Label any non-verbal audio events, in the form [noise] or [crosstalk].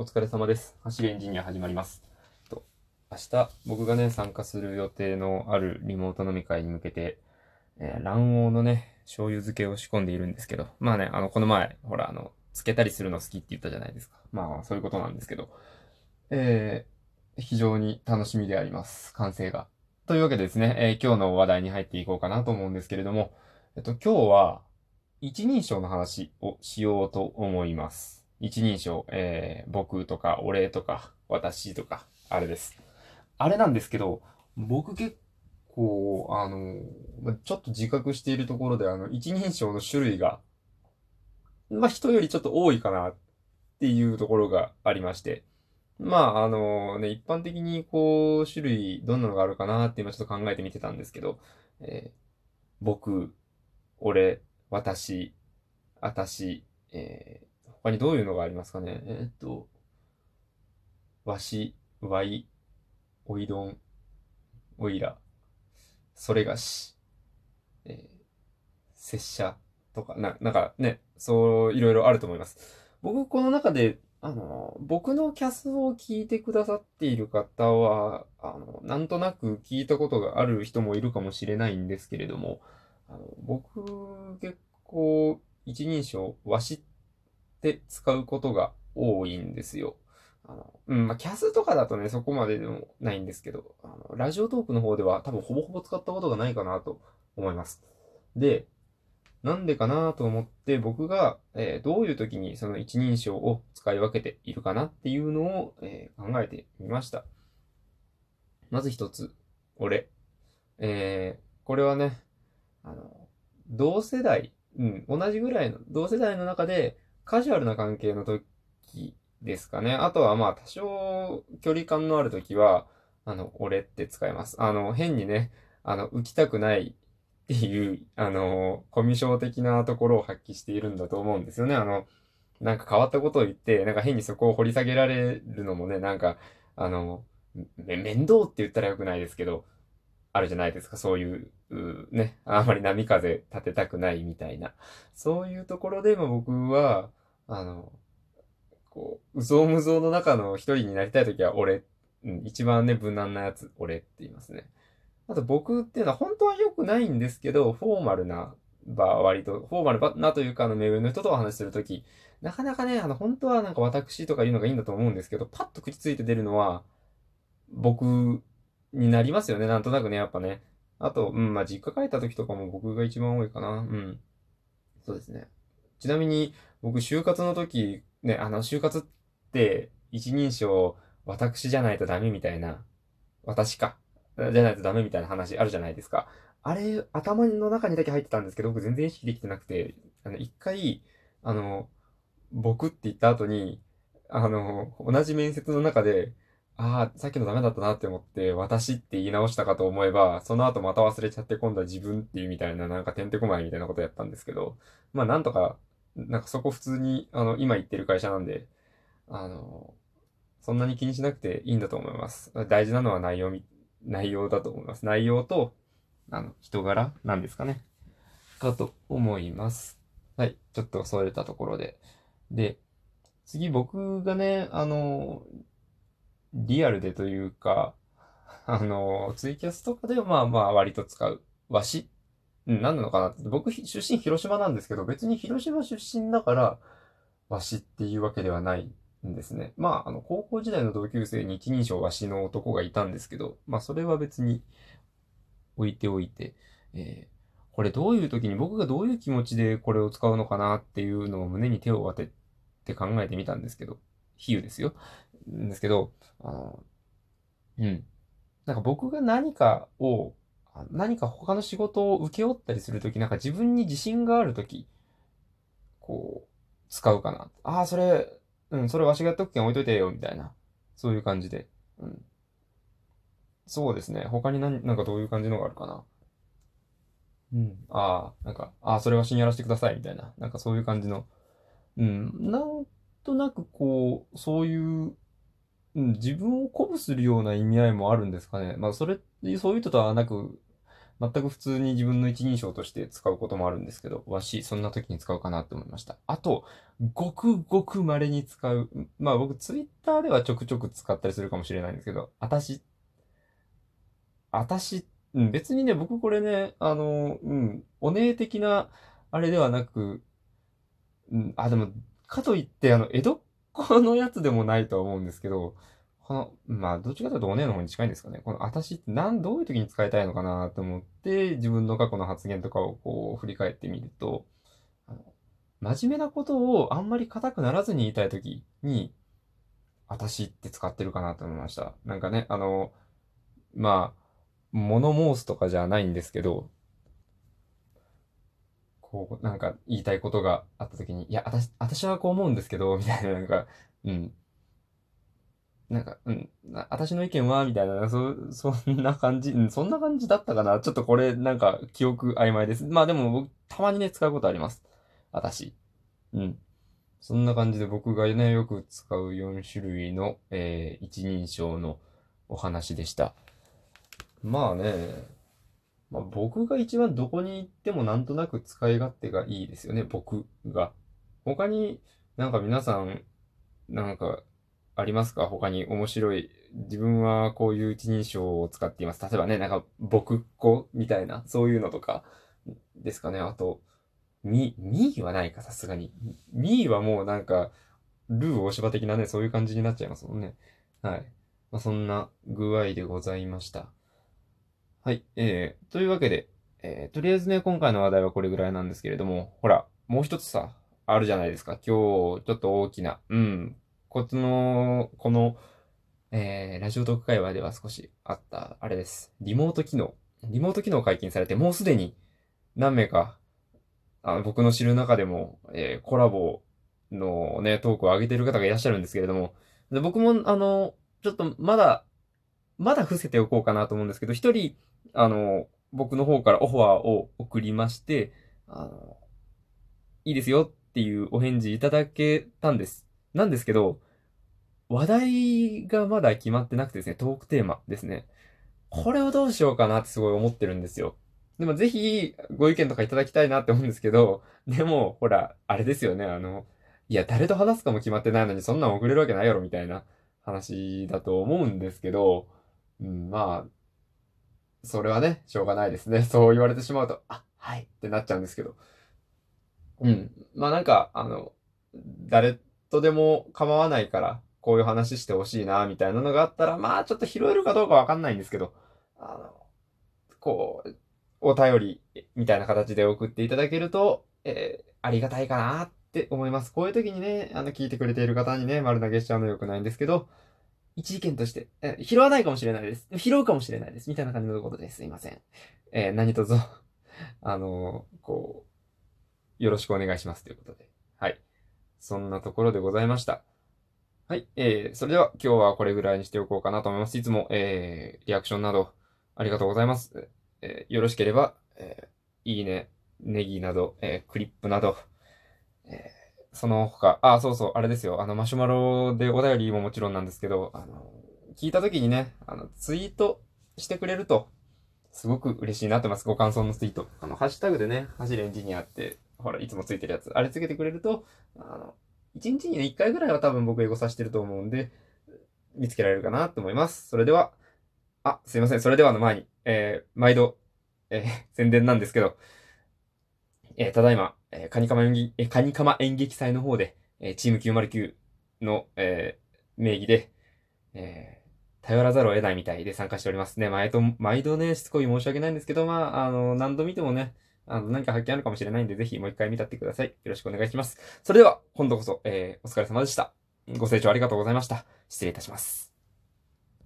お疲れ様です。走りエンジニア始まります。と明日、僕がね、参加する予定のあるリモート飲み会に向けて、えー卵黄のね、醤油漬けを仕込んでいるんですけど、まあね、あの、この前、ほら、あの、漬けたりするの好きって言ったじゃないですか。まあ、そういうことなんですけど、えー、非常に楽しみであります。完成が。というわけでですね、えー今日の話題に入っていこうかなと思うんですけれども、えっと、今日は、一人称の話をしようと思います。一人称、えー、僕とか、俺とか、私とか、あれです。あれなんですけど、僕結構、あの、ちょっと自覚しているところで、あの、一人称の種類が、まあ、人よりちょっと多いかなっていうところがありまして、まあ、あのね、一般的にこう、種類、どんなのがあるかなって今ちょっと考えてみてたんですけど、えー僕、俺、私、あたし、えー他にどういうのがありますかね。えーっと、わし、わい、おいどん、おいら、それがし、えー、拙者とか、な、なんかね、そう、いろいろあると思います。僕、この中で、あの、僕のキャスを聞いてくださっている方は、あの、なんとなく聞いたことがある人もいるかもしれないんですけれども、あの、僕、結構、一人称、わしって使うことが多いんですよ。あの、うん、まあ、キャスとかだとね、そこまででもないんですけど、あの、ラジオトークの方では多分ほぼほぼ使ったことがないかなと思います。で、なんでかなと思って僕が、えーどういう時にその一人称を使い分けているかなっていうのを、えー考えてみました。まず一つ、俺。えーこれはね、あの、同世代、うん、同じぐらいの、同世代の中でカジュアルな関係の時ですかね。あとはまあ多少距離感のある時は、あの、俺って使います。あの、変にね、あの、浮きたくないっていう、あの、コミュ障的なところを発揮しているんだと思うんですよね。あの、なんか変わったことを言って、なんか変にそこを掘り下げられるのもね、なんか、あの、め、面倒って言ったらよくないですけど、あるじゃないですか。そういう、うね、あんまり波風立てたくないみたいな。そういうところでも僕は、あの、こう、うぞうむぞうの中の一人になりたいときは俺、うん、一番ね、無難なやつ、俺って言いますね。あと僕っていうのは本当は良くないんですけど、フォーマルな場、割と、フォーマルなというか、あの、目上の人とお話しするとき、なかなかね、あの、本当はなんか私とか言うのがいいんだと思うんですけど、パッと口ついて出るのは、僕になりますよね、なんとなくね、やっぱね。あと、うん、まあ、実家帰った時とかも僕が一番多いかな。うん。そうですね。ちなみに、僕、就活の時、ね、あの、就活って、一人称、私じゃないとダメみたいな、私か、じゃないとダメみたいな話あるじゃないですか。あれ、頭の中にだけ入ってたんですけど、僕全然意識できてなくて、あの、一回、あの、僕って言った後に、あの、同じ面接の中で、ああ、さっきのダメだったなって思って、私って言い直したかと思えば、その後また忘れちゃって今度は自分っていうみたいな、なんかてんてこまいみたいなことやったんですけど、まあなんとか、なんかそこ普通に、あの、今言ってる会社なんで、あの、そんなに気にしなくていいんだと思います。大事なのは内容み、内容だと思います。内容と、あの、人柄なんですかね。かと思います。はい。ちょっとそれたところで。で、次僕がね、あの、リアルでというか、あの、ツイキャスとかではまあまあ割と使う。わしうん、何なのかなって。僕、出身広島なんですけど、別に広島出身だから、わしっていうわけではないんですね。まあ、あの、高校時代の同級生に一人称わしの男がいたんですけど、まあ、それは別に置いておいて、えーこれどういう時に僕がどういう気持ちでこれを使うのかなっていうのを胸に手を当てて考えてみたんですけど、比喩ですよ。んですけど、あの、うん。なんか僕が何かを、何か他の仕事を請け負ったりするとき、なんか自分に自信があるとき、こう、使うかな。ああ、それ、うん、それわしがやっとくけん置いといてよ、みたいな。そういう感じで。うん。そうですね。他に何、なんかどういう感じのがあるかな。うん。ああ、なんか、ああ、それわしにやらせてください、みたいな。なんかそういう感じの。うん。なんとなくこう、そういう、うん、自分を鼓舞するような意味合いもあるんですかね。まあ、それ、そういう人とはなく、全く普通に自分の一人称として使うこともあるんですけど、わし、そんな時に使うかなって思いました。あと、ごくごく稀に使う。まあ僕、ツイッターではちょくちょく使ったりするかもしれないんですけど、あたし、あたし、別にね、僕これね、あの、うん、お姉的な、あれではなく、うん、あ、でも、かといって、あの、江戸っ子のやつでもないとは思うんですけど、この、まあ、どっちかというとお姉の方に近いんですかね。この、あたしってなん、どういう時に使いたいのかなと思って、自分の過去の発言とかをこう、振り返ってみると、あの真面目なことをあんまり硬くならずに言いたい時に、あたしって使ってるかなと思いました。なんかね、あの、まあ、物申すとかじゃないんですけど、こう、なんか言いたいことがあった時に、いや、あたし、私はこう思うんですけど、[laughs] みたいな、なんか、うん。なんか、うん、私の意見は、みたいな、そ、そんな感じ、うん、そんな感じだったかな。ちょっとこれ、なんか、記憶曖昧です。まあでも、僕、たまにね、使うことあります。私。うん。そんな感じで僕がね、よく使う4種類の、えー、一人称のお話でした。まあね、まあ、僕が一番どこに行ってもなんとなく使い勝手がいいですよね、僕が。他になんか皆さん、なんかありますか？他に面白い。自分はこういう一人称を使っています。例えばね、なんか僕っ子みたいな、そういうのとかですかね。あと、み、みーはないか、さすがに。みーはもうなんか、ルー大芝的なね、そういう感じになっちゃいますもんね。はい。まあ、そんな具合でございました。はい。えー、というわけで、えー、とりあえずね、今回の話題はこれぐらいなんですけれども、ほら、もう一つさ、あるじゃないですか。今日、ちょっと大きな、うん、こっちの、この、えー、ラジオトーク会話では少しあった、あれです。リモート機能。リモート機能解禁されて、もうすでに何名か、あ僕の知る中でも、えー、コラボのね、トークを上げてる方がいらっしゃるんですけれども、で僕も、あの、ちょっとまだ、まだ伏せておこうかなと思うんですけど、一人、あの、僕の方からオファーを送りまして、あの、いいですよっていうお返事いただけたんです。なんですけど、話題がまだ決まってなくてですね、トークテーマですね。これをどうしようかなってすごい思ってるんですよ。でもぜひご意見とかいただきたいなって思うんですけど、でも、ほら、あれですよね、あの、いや、誰と話すかも決まってないのにそんなん送れるわけないやろみたいな話だと思うんですけど、うん、まあ、それはね、しょうがないですね。[laughs] そう言われてしまうと、あ、はいってなっちゃうんですけど。うん。まあなんか、あの、誰とでも構わないから、こういう話してほしいな、みたいなのがあったら、まあちょっと拾えるかどうかわかんないんですけど、あの、こう、お便りみたいな形で送っていただけると、えー、ありがたいかなって思います。こういう時にね、あの、聞いてくれている方にね、丸投げしちゃうのよくないんですけど、一意見として、え拾わないかもしれないです。拾うかもしれないです。みたいな感じのことです。すいません。えー、何卒 [laughs] あのー、こう、よろしくお願いしますということで。はい。そんなところでございました。はい。えー、それでは今日はこれぐらいにしておこうかなと思います。いつも、えー、リアクションなどありがとうございます。えー、よろしければ、えー、いいね、ネギなど、えー、クリップなど、その他、あ、そうそう、あれですよ。あの、マシュマロでお便りももちろんなんですけど、あの、聞いた時にね、あの、ツイートしてくれると、すごく嬉しいなってます。ご感想のツイート。あの、ハッシュタグでね、走るエンジニアって、ほら、いつもついてるやつ。あれつけてくれると、あの、1日にね、1回ぐらいは多分僕英語させてると思うんで、見つけられるかなと思います。それでは、あ、すいません。それではの前に、えー、毎度、えー、宣伝なんですけど、え、ただいま、え、カニカマ演劇、え、カニカマ演劇祭の方で、え、チーム909の、え、名義で、え、頼らざるを得ないみたいで参加しておりますね。毎度、毎度ね、しつこい申し訳ないんですけど、まあ、あの、何度見てもね、あの、何か発見あるかもしれないんで、ぜひもう一回見たってください。よろしくお願いします。それでは、今度こそ、えー、お疲れ様でした。ご清聴ありがとうございました。失礼いたします。